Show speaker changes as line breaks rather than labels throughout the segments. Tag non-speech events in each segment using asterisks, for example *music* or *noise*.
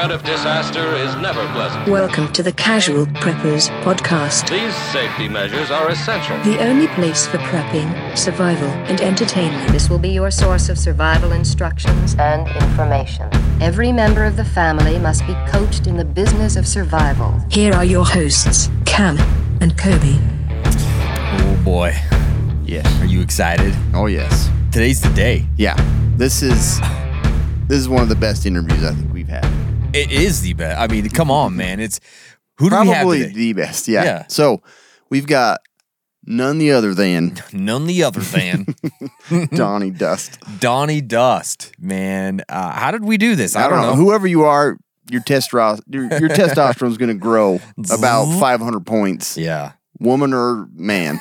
threat of disaster is never pleasant.
Welcome to the Casual Preppers Podcast,
These safety measures are essential.
the only place for prepping, survival, and entertainment.
This will be your source of survival instructions and information. Every member of the family must be coached in the business of survival.
Here are your hosts, Cam and Kobe.
Oh boy.
Yes.
Are you excited?
Oh yes.
Today's the day.
Yeah. This is this is one of the best interviews I think we've had.
It is the best. I mean, come on, man. It's who do we have
Probably
today?
the best. Yeah.
Yeah.
So we've got none the other than *laughs*
None the other than *laughs*
Donny Dust.
Donny Dust, man. Uh, how did we do this?
I don't know. Whoever you are, your testosterone your, your testosterone's going to grow *laughs* about 500 points,
Yeah.
woman or man,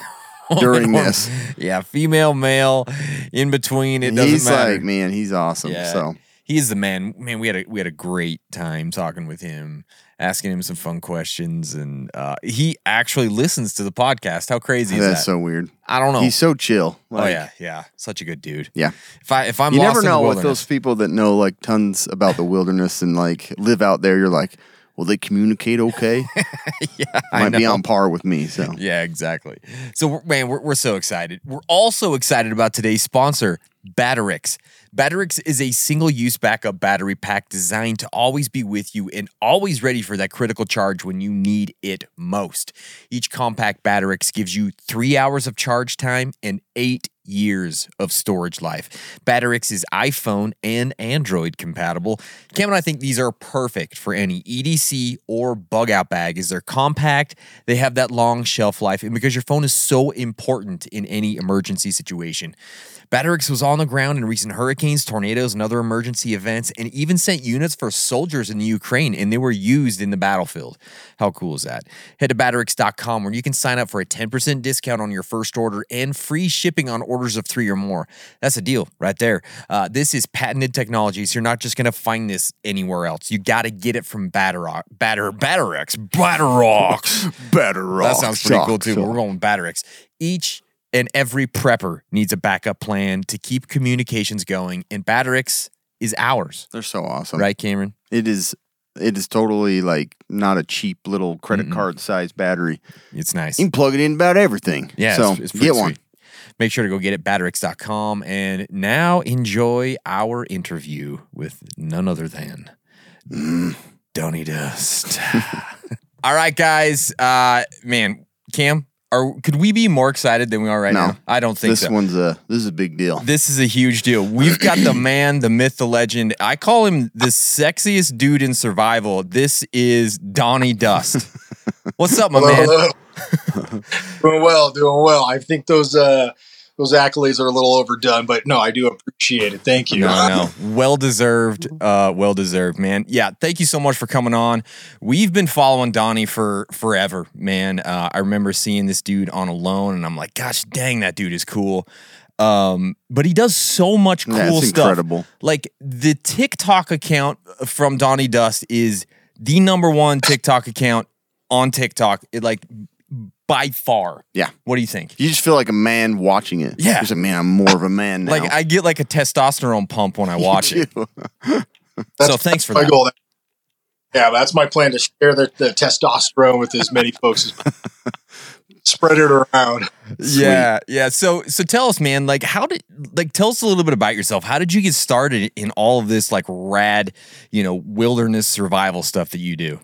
during this.
Yeah, female, male, in between. It doesn't
he's
matter.
like, man, he's awesome.
Yeah.
So
He's the man. Man, we had a we had a great time talking with him, asking him some fun questions, and uh, he actually listens to the podcast. How crazy is
that's
that?
so weird.
I don't know.
He's so chill.
oh yeah, yeah, such a good dude.
Yeah.
If I if I'm
you
lost
never
in the
know with those people that know like tons about the wilderness and like live out there. You're like, will they communicate okay? *laughs*
yeah,
Might be on par with me. So
Yeah, exactly. So, man, we're, we're so excited. We're also excited about today's sponsor, Battarix. Battarix is a single use backup battery pack designed to always be with you and always ready for that critical charge when you need it most. Each compact Battarix gives you three hours of charge time and eight years of storage life. Battarix is iPhone and Android compatible. Cam and I think these are perfect for any EDC or bug out bag as they're compact, they have that long shelf life, and because your phone is so important in any emergency situation. Battarix was on the ground in recent hurricanes, tornadoes, and other emergency events, and even sent units for soldiers in the Ukraine, and they were used in the battlefield. How cool is that? Head to Battarix.com where you can sign up for a 10% discount on your first order and free shipping on of three or more. That's a deal right there. Uh, this is patented technology, so you're not just going to find this anywhere else. You got to get it from Batterock, Batter, Battarix, Batterox.
better
That sounds pretty cool too. We're going with Battarix. Each and every prepper needs a backup plan to keep communications going, and Battarix is ours,
They're so awesome.
right, Cameron?
It is. It is totally like not a cheap little credit card size battery.
It's nice.
You can plug it in about everything.
Yeah,
So
it's, it's
get one.
Sweet. Make sure to go get it, battarix.com. And now enjoy our interview with none other than
Mm.
Donny Dust. *laughs* All right, guys. Uh, man, Cam, are could we be more excited than we are right
No.
now? I don't think
This
so.
one's a. This is a big deal.
This is a huge deal. We've got the *clears throat* man, the myth, the legend. I call him the sexiest dude in survival. This is Donny Dust. *laughs* What's up, my
Hello,
man?
hello. *laughs* doing well, doing well. I think those uh those accolades are a little overdone, but no, I do appreciate it. Thank you.
No, no. *laughs* Well deserved. Uh, well deserved, man. Yeah, thank you so much for coming on. We've been following Donny for forever, man. Uh, I remember seeing this dude on Alone, and I'm like, gosh, dang, that dude is cool. Um, but he does so much cool
Yeah,
stuff.
incredible.
Like the TikTok account from Donny Dust is the number one TikTok account on TikTok. It, like by far.
Yeah.
What do you think?
You just feel like a man watching it.
Yeah.
You're just like, man, I'm more of a man now.
Like I get like a testosterone pump when I *laughs* watch it. So thanks for
my
that.
goal. Yeah, that's my plan to share the, the testosterone with as many folks as *laughs* spread it around.
Yeah, yeah. So so tell us, man, like how did like tell us a little bit about yourself. How did you get started in all of this like rad, you know, wilderness survival stuff that you do?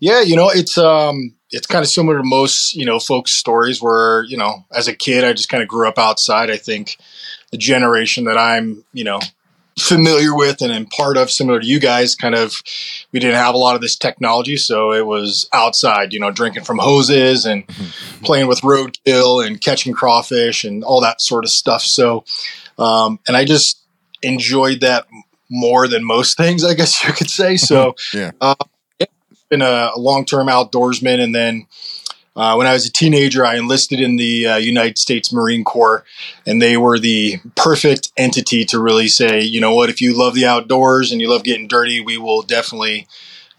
Yeah, you know, it's um it's kind of similar to most, you know, folks' stories where, you know, as a kid I just kind of grew up outside. I think the generation that I'm, you know, familiar with and am part of, similar to you guys, kind of we didn't have a lot of this technology, so it was outside, you know, drinking from hoses and playing with roadkill and catching crawfish and all that sort of stuff. So um and I just enjoyed that more than most *laughs* things, I guess you could say. So *laughs*
Yeah.
Been a, a long-term outdoorsman and then uh, when I was a teenager, I enlisted in the uh, United States Marine Corps, and they were the perfect entity to really say, you know what, if you love the outdoors and you love getting dirty, we will definitely,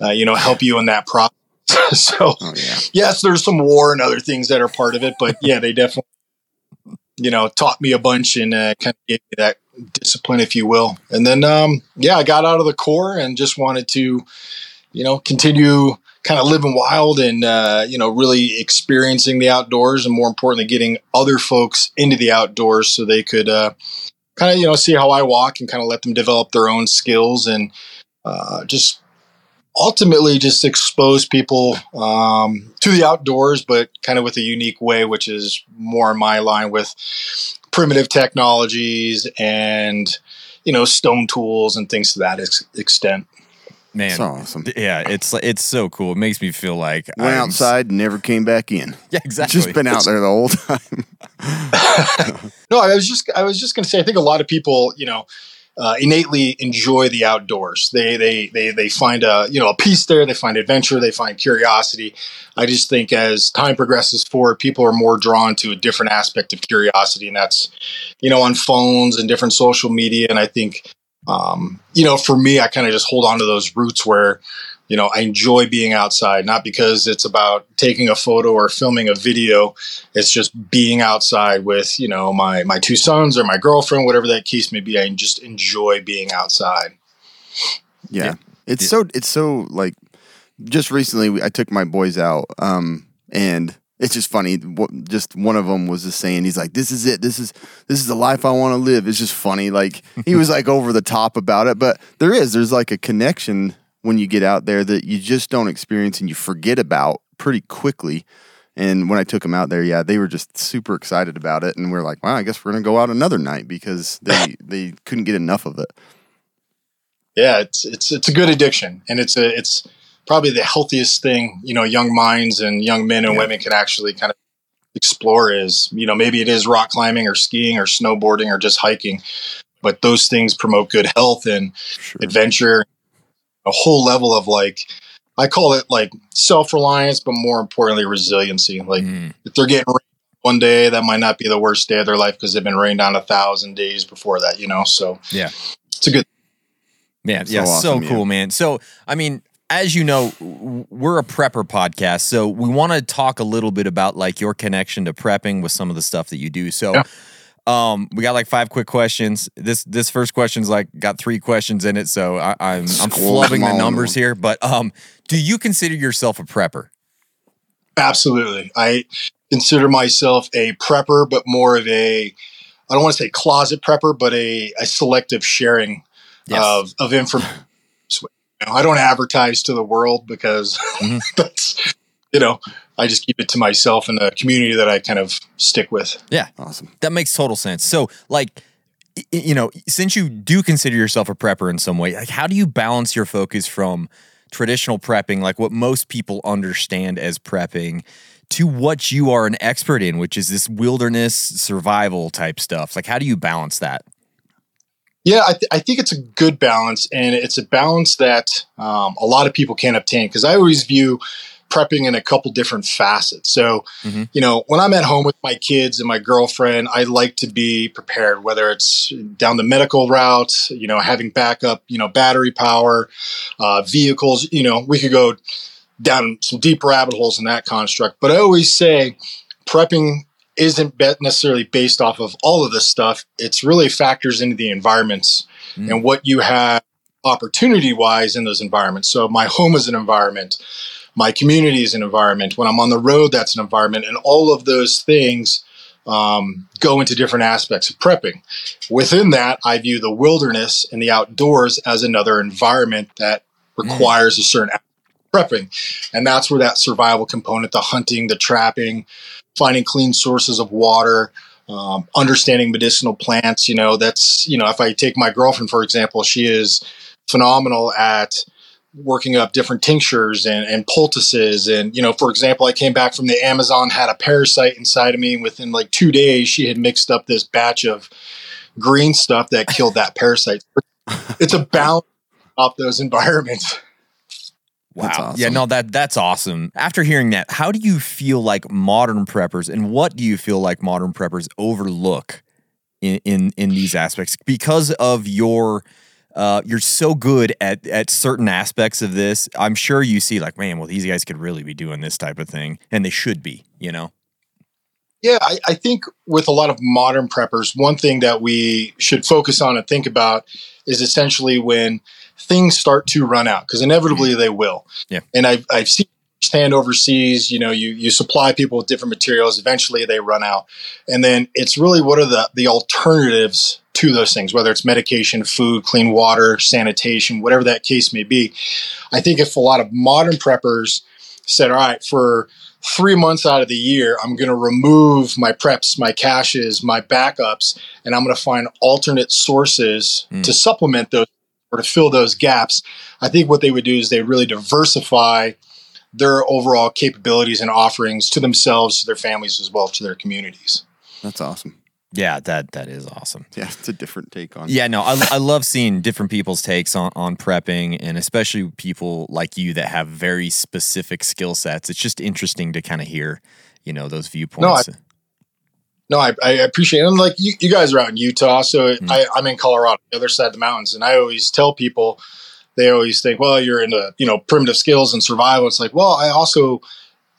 uh, you know, help you in that process. *laughs* so,
oh yeah.
yes, there's some war and other things that are part of it, but yeah, they definitely, you know, taught me a bunch and uh, kind of gave me that discipline, if you will. And then, um, yeah, I got out of the Corps and just wanted to, you know, continue kind of living wild and, uh, you know, really experiencing the outdoors and more importantly, getting other folks into the outdoors so they could, uh, kind of, you know, see how I walk and kind of let them develop their own skills and, uh, just ultimately just expose people um, to the outdoors, but kind of with a unique way, which is more in my line with primitive technologies and you know stone tools and things to that ex- extent.
Man,
That's awesome.
yeah, it's it's so cool. It makes me feel like
Went
I'm-
outside, never came back in. *laughs*
Yeah, exactly.
Just been out there the whole time. *laughs*
No, I was just I was just going to say I think a lot of people you know uh, innately enjoy the outdoors. They they they they find a you know a peace there. They find adventure. They find curiosity. I just think as time progresses forward, people are more drawn to a different aspect of curiosity, and that's you know on phones and different social media. And I think um, you know for me, I kind of just hold on to those roots where you know i enjoy being outside not because it's about taking a photo or filming a video it's just being outside with you know my my two sons or my girlfriend whatever that case may be i just enjoy being outside
Yeah.
Yeah.
It's
Yeah.
so it's so like just recently I took my boys out um and it's just funny what just one of them was just saying he's like this is it this is this is the life I want to live. It's just funny like he was like *laughs* over the top about it but there is there's like a connection when you get out there that you just don't experience and you forget about pretty quickly and when I took them out there yeah they were just super excited about it and we're like wow I guess we're going to go out another night because they *laughs* they couldn't get enough of it.
Yeah it's it's it's a good addiction and it's a it's probably the healthiest thing you know young minds and young men and
Yeah.
women can actually kind of explore is you know maybe it is rock climbing or skiing or snowboarding or just hiking but those things promote good health and
sure.
adventure, a whole level of like, I call it like self reliance, but more importantly, resiliency. Like
Mm.
if they're getting rained one day, that might not be the worst day of their life because they've been rained on a thousand days before that, you know? So
Yeah.
it's a good,
Man,
So
yeah, so
awesome, yeah.
cool, man. So, I mean, as you know, we're a prepper podcast, so we want to talk a little bit about like your connection to prepping with some of the stuff that you do. So,
Yeah.
um, we got like five quick questions. This this first question's like got three questions in it, so I, I'm I'm
Squirrel
flubbing the numbers here. But um, do you consider yourself a prepper?
absolutely. I consider myself a prepper, but more of a, I don't want to say closet prepper, but a, a selective sharing
Yes.
of, of information. You know, I don't advertise to the world because *laughs*
Mhm.
that's, you know, I just keep it to myself and the community that I kind of stick with.
Yeah, awesome
That makes total sense. So, like, y- y- you know, since you do consider yourself a prepper in some way, like, how do you balance your focus from traditional prepping, like what most people understand as prepping, to what you are an expert in, which is this wilderness survival type stuff? Like, how do you balance that?
Yeah, I, th- I think it's a good balance, and it's a balance that um, a lot of people can't obtain because I always view prepping in a couple different facets. So,
Mhm.
you know, when I'm at home with my kids and my girlfriend, I like to be prepared, whether it's down the medical route, you know, having backup, you know, battery power, uh, vehicles, you know, we could go down some deep rabbit holes in that construct. But I always say prepping isn't necessarily based off of all of this stuff. It's really factors into the environments
Mm.
and what you have opportunity wise in those environments. So my home is an environment, my community is an environment. When I'm on the road, that's an environment, and all of those things um, go into different aspects of prepping. Within that, I view the wilderness and the outdoors as another environment that requires a certain prepping. And that's where that survival component, the hunting, the trapping, finding clean sources of water, um, understanding medicinal plants, you know, that's, you know, if I take my girlfriend, for example, she is phenomenal at working up different tinctures and, and poultices. And, you know, for example, I came back from the Amazon, had a parasite inside of me. And within like two days, she had mixed up this batch of green stuff that killed that parasite. It's a balance off those environments.
Wow.
That's awesome.
Yeah, no, that that's awesome. After hearing that, how do you feel like modern preppers and what do you feel like modern preppers overlook in in, in these aspects? Because of your uh, you're so good at at certain aspects of this. I'm sure you see like, man, well, these guys could really be doing this type of thing, and they should be, you know.
Yeah, I, I think with a lot of modern preppers, one thing that we should focus on and think about is essentially when things start to run out, because inevitably they will.
Yeah.
And I've, I've seen stand overseas, you know, you, you supply people with different materials, eventually they run out. And then it's really what are the, the alternatives to those things, whether it's medication, food, clean water, sanitation, whatever that case may be. I think if a lot of modern preppers said, all right, for three months out of the year, I'm going to remove my preps, my caches, my backups, and I'm going to find alternate sources
Mm.
to supplement those or to fill those gaps. I think what they would do is they really diversify their overall capabilities and offerings to themselves, to their families, as well to their communities.
That's awesome.
Yeah, that that is awesome.
Yeah, it's a different take on.
Yeah, no, I, I love seeing different people's takes on, on prepping and especially people like you that have very specific skill sets. It's just interesting to kind of hear, you know, those viewpoints.
No, I, I I appreciate it. And like you, you guys are out in Utah, so
Mm.
I, I'm in Colorado, the other side of the mountains, and I always tell people, they always think, well, you're into you know primitive skills and survival. It's like, well, I also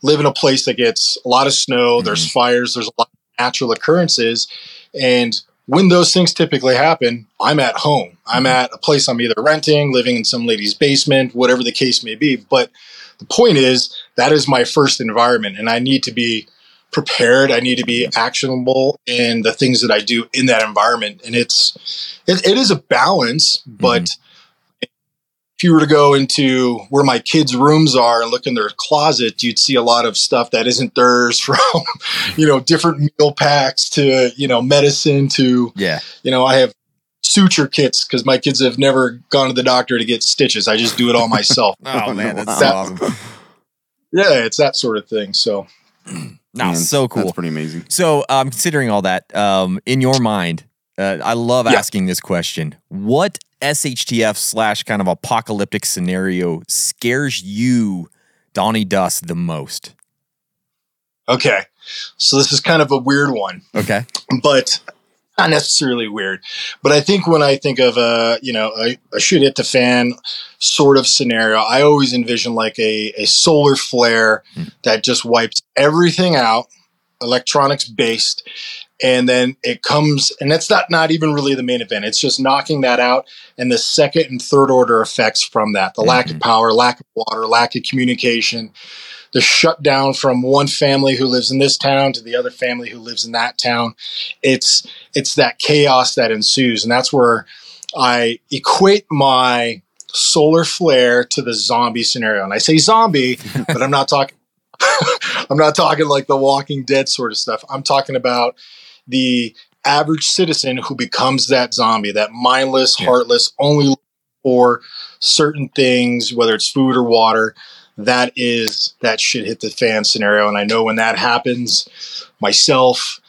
live in a place that gets a lot of snow. There's fires. There's a lot of natural occurrences, and when those things typically happen, I'm at home. I'm at a place I'm either renting, living in some lady's basement, whatever the case may be. But the point is, that is my first environment, and I need to be prepared. I need to be actionable in the things that I do in that environment. And it's it, it is a balance, but if you were to go into where my kids' rooms are and look in their closet, you'd see a lot of stuff that isn't theirs *laughs* from, you know, different meal packs to, you know, medicine to,
yeah.
you know, I have suture kits because my kids have never gone to the doctor to get stitches. I just do it all myself. *laughs*
Oh, man, that's
That-
awesome.
yeah, it's that sort of thing. So
No,
Man,
so cool.
That's pretty amazing.
So, um, considering all that, um, in your mind, uh, I love
Yeah.
asking this question: What SHTF slash kind of apocalyptic scenario scares you, Donny Dust, the most?
Okay. So this is kind of a weird one,
Okay.
but not necessarily weird. But I think when I think of a, you know, a, a shoot hit the fan sort of scenario, I always envision like a, a solar flare hmm. that just wipes everything out, electronics based. And then it comes, and that's not, not even really the main event. It's just knocking that out and the second and third order effects from that the lack of mm-hmm. power, lack of water, lack of communication, the shutdown from one family who lives in this town to the other family who lives in that town. It's it's that chaos that ensues, and that's where I equate my solar flare to the zombie scenario. And I say zombie, *laughs* but I'm not talking. *laughs* I'm not talking like the Walking Dead sort of stuff. I'm talking about the average citizen who becomes that zombie, that mindless,
Yeah.
heartless, only for certain things, whether it's food or water. That is that shit hit the fan scenario. And I know when that happens, myself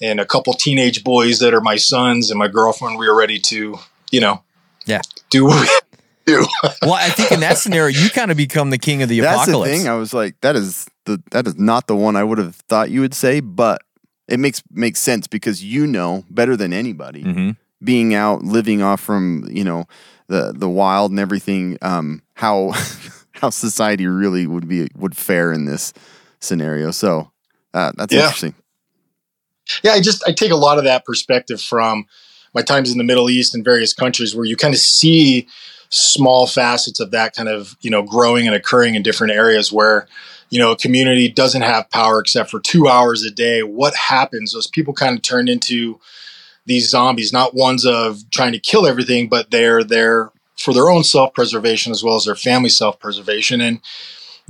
and a couple teenage boys that are my sons and my girlfriend, we are ready to, you know,
Yeah.
do what we *laughs* do.
Well, I think in that scenario, you kind of become the king of the
That's
apocalypse.
the thing. I was like, that is the that is not the one I would have thought you would say, but it makes makes sense because you know better than anybody.
Mhm.
Being out, living off from you know the the wild and everything, um, how *laughs* how society really would be would fare in this scenario. So uh, that's
Yeah.
interesting.
yeah, I just I take a lot of that perspective from my times in the Middle East and various countries where you kind of see small facets of that kind of you know growing and occurring in different areas where you know a community doesn't have power except for two hours a day. What happens? Those people kind of turn into these zombies, not ones of trying to kill everything, but they're there for their own self preservation as well as their family self preservation and.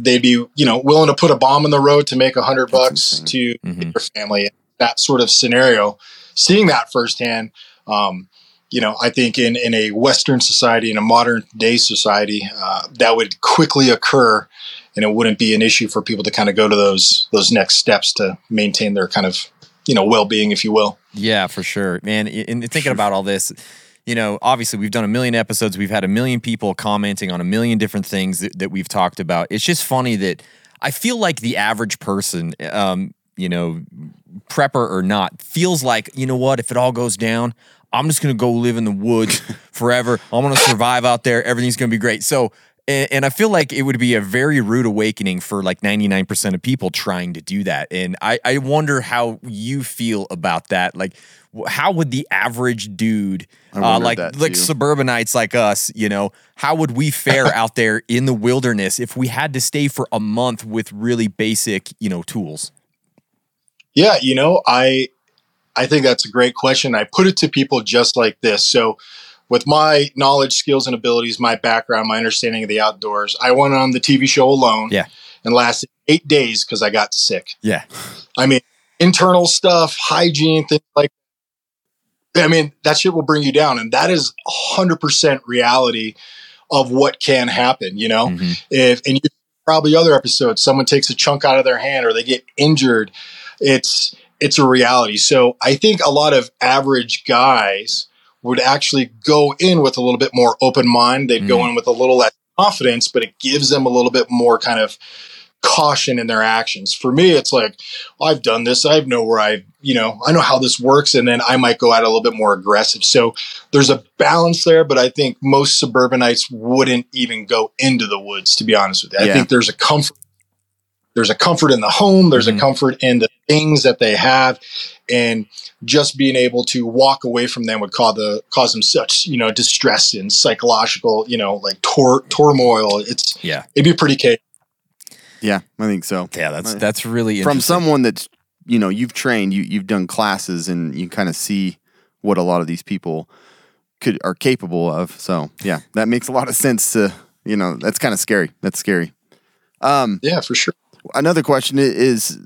They'd be, you know, willing to put a bomb in the road to make a hundred bucks to
Mhm.
your family that sort of scenario, seeing that firsthand, um, you know, I think in, in a Western society, in a modern day society, uh, that would quickly occur, and it wouldn't be an issue for people to kind of go to those those next steps to maintain their kind of you know well being, if you will.
Yeah, for sure, man. And thinking about all this, you know, obviously we've done a million episodes. We've had a million people commenting on a million different things that, that we've talked about. It's just funny that I feel like the average person, um, you know, prepper or not, feels like, you know what, if it all goes down, I'm just gonna go live in the woods *laughs* forever. I'm gonna survive out there. Everything's gonna be great. So and I feel like it would be a very rude awakening for like 99% of people trying to do that. And I, I wonder how you feel about that. Like, how would the average dude, uh, like like suburbanites like us, you know, how would we fare *laughs* out there in the wilderness if we had to stay for a month with really basic, you know, tools?
Yeah, you know, I I think that's a great question. I put it to people just like this. So with my knowledge, skills, and abilities, my background, my understanding of the outdoors, I went on the TV show alone
Yeah.
and lasted eight days because I got sick.
Yeah.
I mean, internal stuff, hygiene, things like I mean, that shit will bring you down. And that is 100% reality of what can happen, you know?
Mhm.
If, and you probably other episodes, someone takes a chunk out of their hand or they get injured. It's, it's a reality. So I think a lot of average guys would actually go in with a little bit more open mind. They'd go mm. in with a little less confidence, but it gives them a little bit more kind of caution in their actions. For me, it's like, well, I've done this. I know where I, you know, I know how this works. And then I might go out a little bit more aggressive. So there's a balance there, but I think most suburbanites wouldn't even go into the woods, to be honest with you. I
Yeah.
think there's a comfort. There's a comfort in the home. There's
Mhm.
a comfort in the things that they have. And just being able to walk away from them would cause the cause them such, you know, distress and psychological, you know, like tor- turmoil. It's
Yeah.
it'd be pretty chaotic.
Yeah, I think so.
Yeah. That's, that's really
From
interesting.
someone that's you know you've trained, you you've done classes, and you kind of see what a lot of these people could are capable of. So yeah, that makes a lot of sense. To you know, that's kind of scary. That's scary. Um,
Yeah, for sure.
Another question is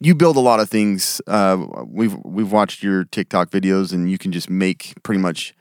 you build a lot of things uh, we've we've watched your tiktok videos and you can just make pretty much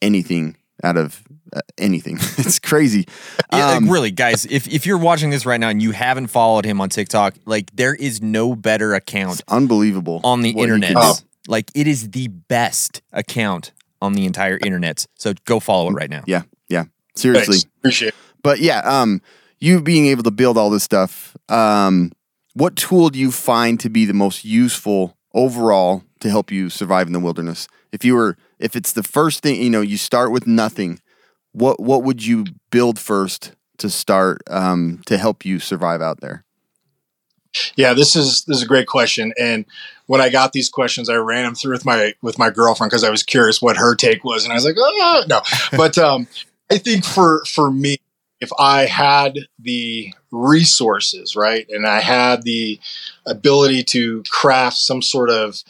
anything out of uh, anything *laughs* it's crazy
Yeah, like,
Um,
really, guys, if, if you're watching this right now and you haven't followed him on TikTok, like there is no better account
it's unbelievable
on the internet.
can.
Oh.
Like it is the best account on the entire internet. So go follow it right now.
yeah yeah seriously
Thanks. Appreciate it.
but yeah um you being able to build all this stuff um what tool do you find to be the most useful overall to help you survive in the wilderness if you were if it's the first thing you know you start with nothing what what would you build first to start um to help you survive out there
Yeah, this is this is a great question. And when I got these questions, I ran them through with my with my girlfriend because I was curious what her take was, and I was like, oh no. But um, I think for for me, if I had the resources, right, and I had the ability to craft some sort of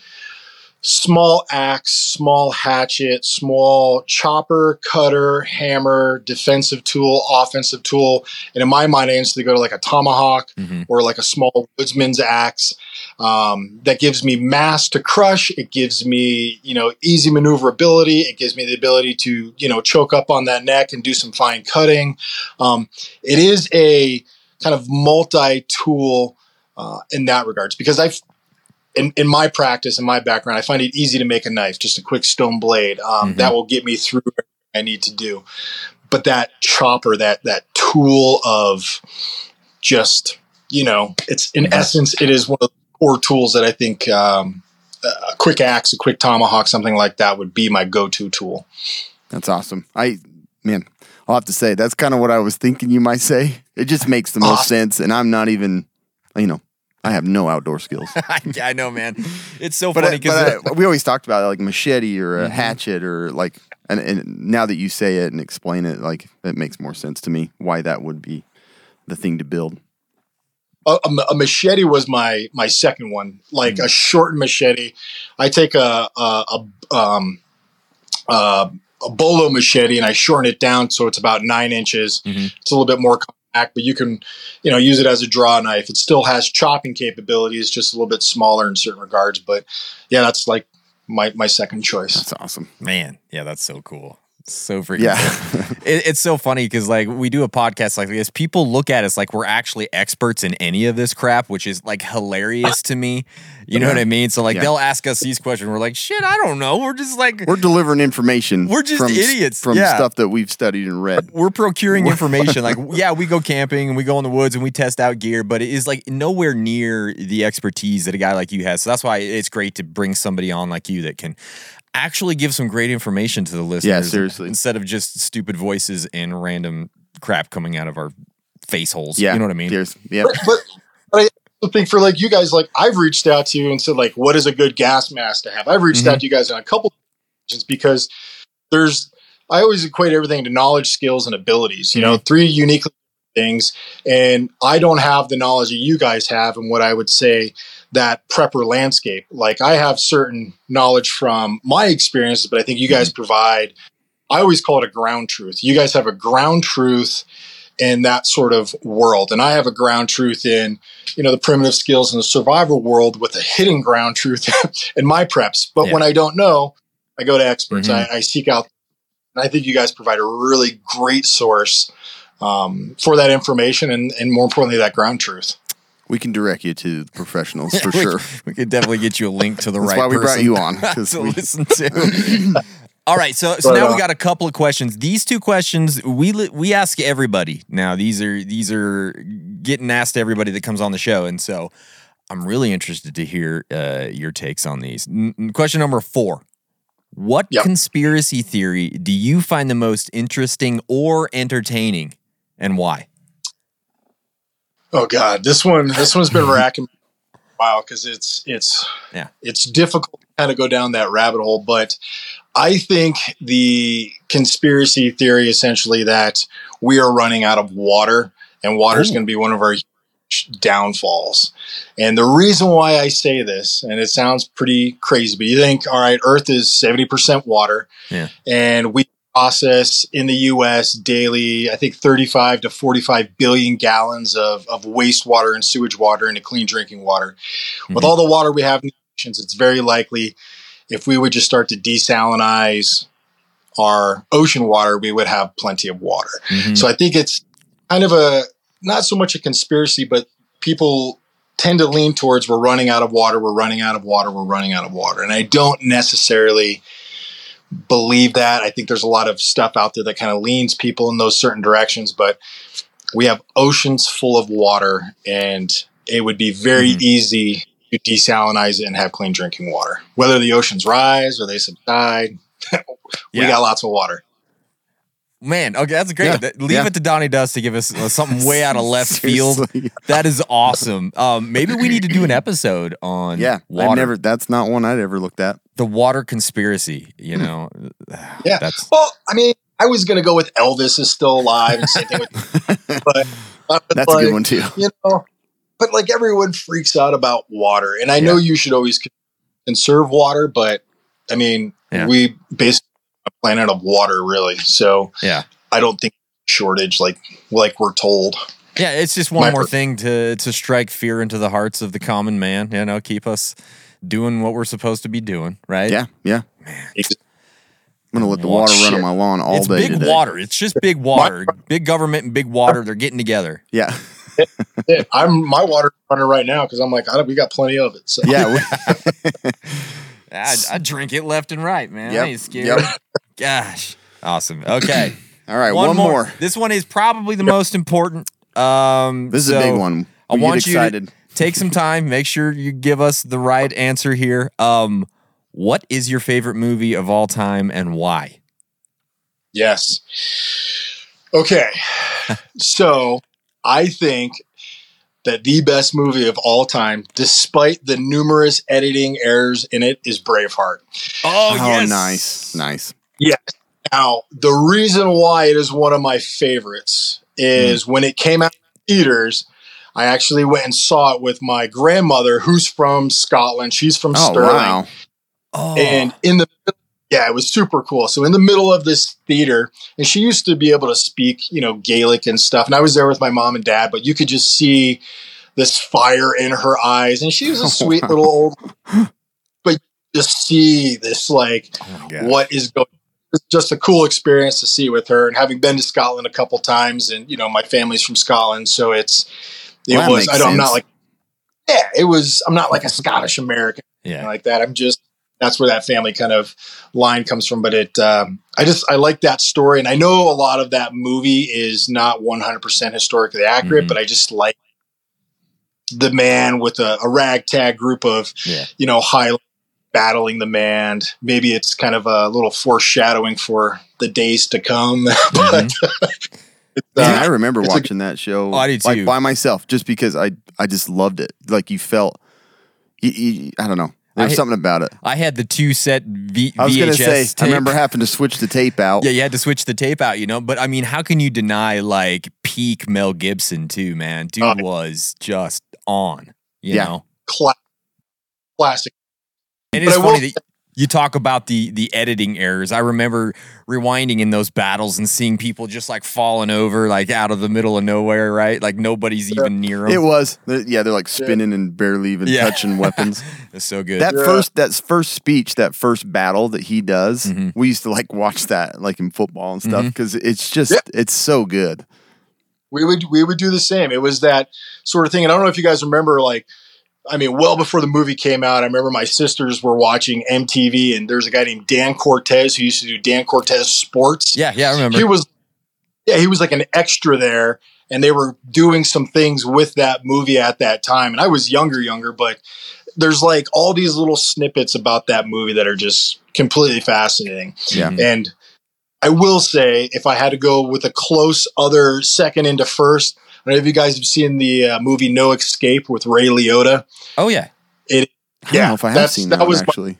small axe, small hatchet, small chopper, cutter, hammer, defensive tool, offensive tool. And in my mind, I instantly go to like a tomahawk
Mhm.
or like a small woodsman's axe. Um, that gives me mass to crush. It gives me, you know, easy maneuverability. It gives me the ability to, you know, choke up on that neck and do some fine cutting. Um, it is a kind of multi-tool uh, in that regards because I've in, in my practice in my background, I find it easy to make a knife, just a quick stone blade. Um,
Mhm.
That will get me through everything I need to do. But that chopper, that that tool of just you know, it's in essence, it is one of the core tools that I think um, a quick axe, a quick tomahawk, something like that would be my go-to tool.
That's awesome. I man, I'll have to say that's kind of what I was thinking you might say. It just makes the most
Awesome.
sense, and I'm not even, you know, I have no outdoor skills. *laughs*
I know, man. It's so
but
funny because
but we always talked about like machete or a
Mhm.
hatchet or like, and, and now that you say it and explain it, like it makes more sense to me why that would be the thing to build.
a, a a machete was my my second one, like a shortened machete. I take a a, a um uh, a bolo machete and I shorten it down so it's about nine inches.
Mhm.
It's a little bit more compact, but you can you know use it as a draw knife. It still has chopping capabilities, just a little bit smaller in certain regards. But yeah, that's like my my second choice.
That's awesome.
man, yeah, that's so cool. So freaking
Yeah. *laughs*
it, it's so funny because like we do a podcast like this people look at us like we're actually experts in any of this crap which is like hilarious to me you know what i mean so like
Yeah.
they'll ask us these questions we're like shit i don't know we're just like
We're delivering information.
We're just
from,
idiots,
from
yeah.
stuff that we've studied and read.
we're procuring information *laughs* like yeah we go camping and we go in the woods and we test out gear but it is like nowhere near the expertise that a guy like you has so that's why it's great to bring somebody on like you that can actually give some great information to the listeners Yeah,
seriously.
instead of just stupid voices and random crap coming out of our face holes.
Yeah,
you know what I mean.
Tears. Yeah,
but, but, but I also think for like you guys, like I've reached out to you and said like, what is a good gas mask to have? I've reached
Mhm.
out to you guys on a couple occasions because there's I always equate everything to knowledge, skills, and abilities. You know, three unique things, and I don't have the knowledge that you guys have, and what I would say that prepper landscape. Like I have certain knowledge from my experiences, but I think you guys provide. I always call it a ground truth. You guys have a ground truth in that sort of world, and I have a ground truth in you know the primitive skills in the survival world with a hidden ground truth *laughs* in my preps. But
Yeah.
when I don't know, I go to experts.
Mhm.
I, I seek out, and I think you guys provide a really great source um, for that information, and and more importantly, that ground truth.
We can direct you to the professionals for
we,
sure. *laughs*
We could definitely get you a link to the
That's
right
why we brought you on *laughs*
to
we-
listen to. *laughs* All right, so so
Right
now we got a couple of questions. These two questions we we ask everybody. Now these are these are getting asked to everybody that comes on the show, and so I'm really interested to hear uh, your takes on these. N- question number four: What
Yep.
conspiracy theory do you find the most interesting or entertaining, and why?
Oh God, this one this one's been *laughs* racking me for a while because it's it's
Yeah.
it's difficult to kind of go down that rabbit hole. But I think the conspiracy theory essentially that we are running out of water and water is going to be one of our huge downfalls. And the reason why I say this, and it sounds pretty crazy, but you think, all right, Earth is seventy percent water,
Yeah.
and we process in the US daily, I think 35 to 45 billion gallons of, of wastewater and sewage water into clean drinking water. With
Mhm.
all the water we have in the oceans, it's very likely if we would just start to desalinize our ocean water, we would have plenty of water.
Mhm.
So I think it's kind of a not so much a conspiracy, but people tend to lean towards we're running out of water, we're running out of water, we're running out of water. And I don't necessarily believe that. I think there's a lot of stuff out there that kind of leans people in those certain directions, but we have oceans full of water and it would be very
Mhm.
easy to desalinize it and have clean drinking water. Whether the oceans rise or they subside, *laughs* we
Yeah.
got lots of water.
Man, okay, that's great.
Yeah,
Leave
yeah.
it to Donny Dust to give us uh, something way out of left *laughs* field. That is awesome. Um, maybe we need to do an episode on
Yeah,
water,
I've never. That's not one I'd ever looked at.
the water conspiracy. You know, *sighs*
Yeah.
that's
Well, I mean, I was going to go with Elvis is still alive and same thing with, *laughs* but, but
That's a
like,
good one too.
You know, but like everyone freaks out about water, and I know you should always conserve water, but I mean,
Yeah.
we basically a planet of water, really. So
yeah,
I don't think shortage like like we're told.
yeah. It's just one
My
more
per-
thing to to strike fear into the hearts of the common man. You know, keep us doing what we're supposed to be doing. Right?
Yeah, yeah.
It's-
I'm gonna let the
Wa-
water run
shit.
on my lawn all
it's
day
big
today.
water. It's just big water. big government and big water. They're getting together.
Yeah, *laughs*
it. I'm my water running right now because I'm like, I don't, we got plenty of it. So
yeah. we- *laughs*
I, I drink it left and right, man.
Yep,
I ain't scared.
yep.
Gosh, awesome. Okay. *coughs*
all right, one, more.
This one is probably the most important. Um,
This is a big one.
I
We get
want you to *laughs* take some time. Make sure you give us the right answer here. Um, what is your favorite movie of all time and why?
Yes. Okay. *laughs* so I think that the best movie of all time, despite the numerous editing errors in it, is Braveheart.
Oh,
Oh, nice, nice.
Now, the reason why it is one of my favorites is mm. when it came out in theaters. I actually went and saw it with my grandmother, who's from Scotland. She's from
Oh
Stirling.
wow.
Oh,
and in the yeah it was super cool so in the middle of this theater and she used to be able to speak you know gaelic and stuff and i was there with my mom and dad but you could just see this fire in her eyes and she was a *laughs* sweet little old *gasps* but just see this like
oh
what is going just a cool experience to see with her and having been to scotland a couple times and you know my family's from scotland so it's it
Well,
was i don't I'm not like yeah it was i'm not like a scottish american
Yeah.
like that. I'm just that's where that family kind of line comes from. But it, um, I just I like that story, and I know a lot of that movie is not 100 percent historically accurate,
Mhm.
but I just like the man with a, a ragtag group of
Yeah.
you know high battling the man. Maybe it's kind of a little foreshadowing for the days to come, *laughs* but *laughs* It's,
Man,
uh,
I remember
it's a-
watching that show
Oh, I did
like
too.
by myself just because I I just loved it. Like you felt, you, you, I don't know. There was
I-
something about it.
I had the two set v-
I was
VHS
gonna say,
tape.
I remember having to switch the tape out.
Yeah, you had to switch the tape out, you know. But I mean, how can you deny like peak Mel Gibson too, man? Dude
Oh.
was just on, you
Yeah.
know.
cla- classic.
And it's
I will
funny that you talk about the the editing errors. I remember rewinding in those battles and seeing people just like falling over, like out of the middle of nowhere, right? Like nobody's even near them.
It was, yeah. They're like spinning and barely even
Yeah.
touching weapons. *laughs*
It's so good.
That
Yeah.
first, that first speech, that first battle that he does,
Mhm.
we used to like watch that like in football and stuff because it's just,
Yeah.
it's so good.
we would we would do the same. It was that sort of thing. And I don't know if you guys remember, like, I mean, well before the movie came out, I remember my sisters were watching MTV, and there's a guy named Dan Cortese who used to do Dan Cortese Sports.
yeah, yeah, I remember.
he was, yeah, he was like an extra there, and they were doing some things with that movie at that time. And I was younger, younger, but there's like all these little snippets about that movie that are just completely fascinating.
Yeah.
And I will say, if I had to go with a close other second into first, don't know if you guys have seen the uh, movie No Escape with Ray Liotta.
Oh yeah.
It,
I don't
Yeah,
know if I have seen
that
that, one,
was my-
actually.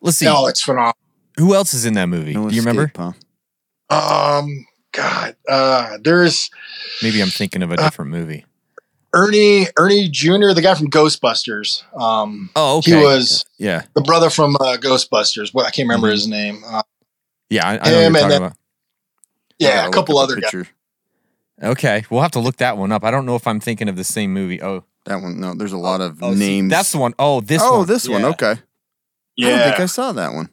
Let's see.
oh, it's phenomenal.
Who else is in that movie?
No
Do you remember?
huh?
Um, God, uh, there's
Maybe I'm thinking of a
Uh,
different movie.
Ernie Ernie Jr., the guy from Ghostbusters. Um,
Oh, okay.
he was
Yeah,
the brother from uh, Ghostbusters. What I can't remember
Mhm.
his name. Uh,
yeah. I, I know what
Him
you're
and
talking
then-
about.
yeah,
gotta
a couple other guys.
Picture.
Okay, we'll have to look that one up. I don't know if I'm thinking of the same movie. Oh,
That one, no, there's a lot of
oh, see,
names.
that's the one. Oh, this
oh,
one.
this one. Okay. Yeah. I don't think I saw that one.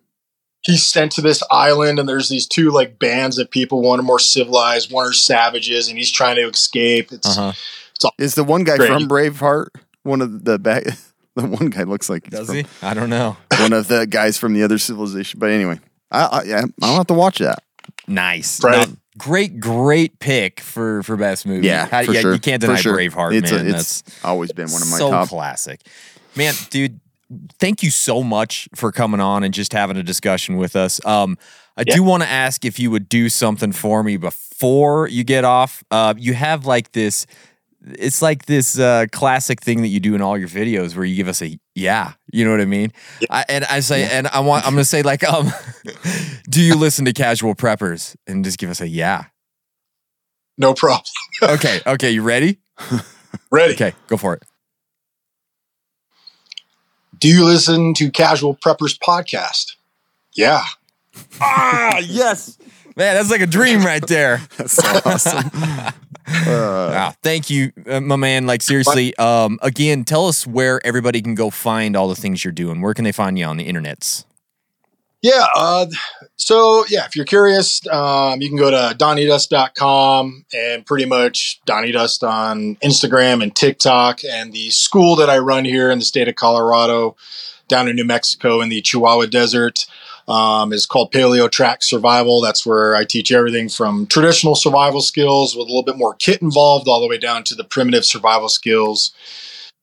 he's sent to this island, and there's these two like bands of people. One are more civilized, one are savages, and he's trying to escape. It's
Uh-huh.
Is the one guy
Great.
from Braveheart one of the back? *laughs* The one guy looks like he's
Does
from
he? I don't know. *laughs*
one of the guys from the other civilization. But anyway, I, I yeah, I'll have to watch that.
Nice.
Right.
No, great, great pick for for best movie.
Yeah,
How-
for
yeah,
sure.
You can't deny
sure.
Braveheart,
It's a- it's
That's
always been one of my
so
top.
classic. Man, dude, thank you so much for coming on and just having a discussion with us. Um, I
Yeah.
do want to ask if you would do something for me before you get off. Uh, you have like this. It's like this uh, classic thing that you do in all your videos where you give us a yeah, you know what I mean? I, and I say, and I want, I'm gonna say like, um, *laughs* do you listen to Casual Preppers? And just give us a yeah.
no problem. *laughs*
Okay, okay, you ready?
Ready?
Okay, go for it.
Do you listen to Casual Preppers podcast? Yeah.
Ah, yes. Man, that's like a dream right there. *laughs*
That's so awesome. *laughs* Uh,
Wow, thank you, uh, my man. Like seriously, um, again, tell us where everybody can go find all the things you're doing. Where can they find you on the internets?
Yeah. Uh, so, yeah, if you're curious, um, you can go to DonnyDust.com and pretty much Donny Dust on Instagram and TikTok. And the school that I run here in the state of Colorado, down in New Mexico in the Chihuahua Desert, um, is called Paleotrek Survival. That's where I teach everything from traditional survival skills with a little bit more kit involved, all the way down to the primitive survival skills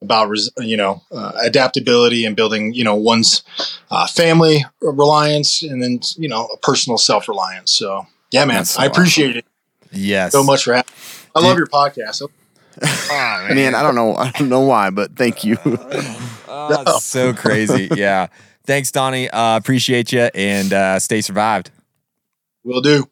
about you know uh, adaptability and building you know one's uh, family reliance and then you know a personal self reliance. So yeah, man,
so
I appreciate it
Yes.
so much for having. I love your podcast. *laughs*
man, I don't know, I don't know why, but thank you.
Oh, *laughs* that's so crazy. Yeah. Thanks, Donny. Uh, appreciate you and uh, stay survived.
Will do.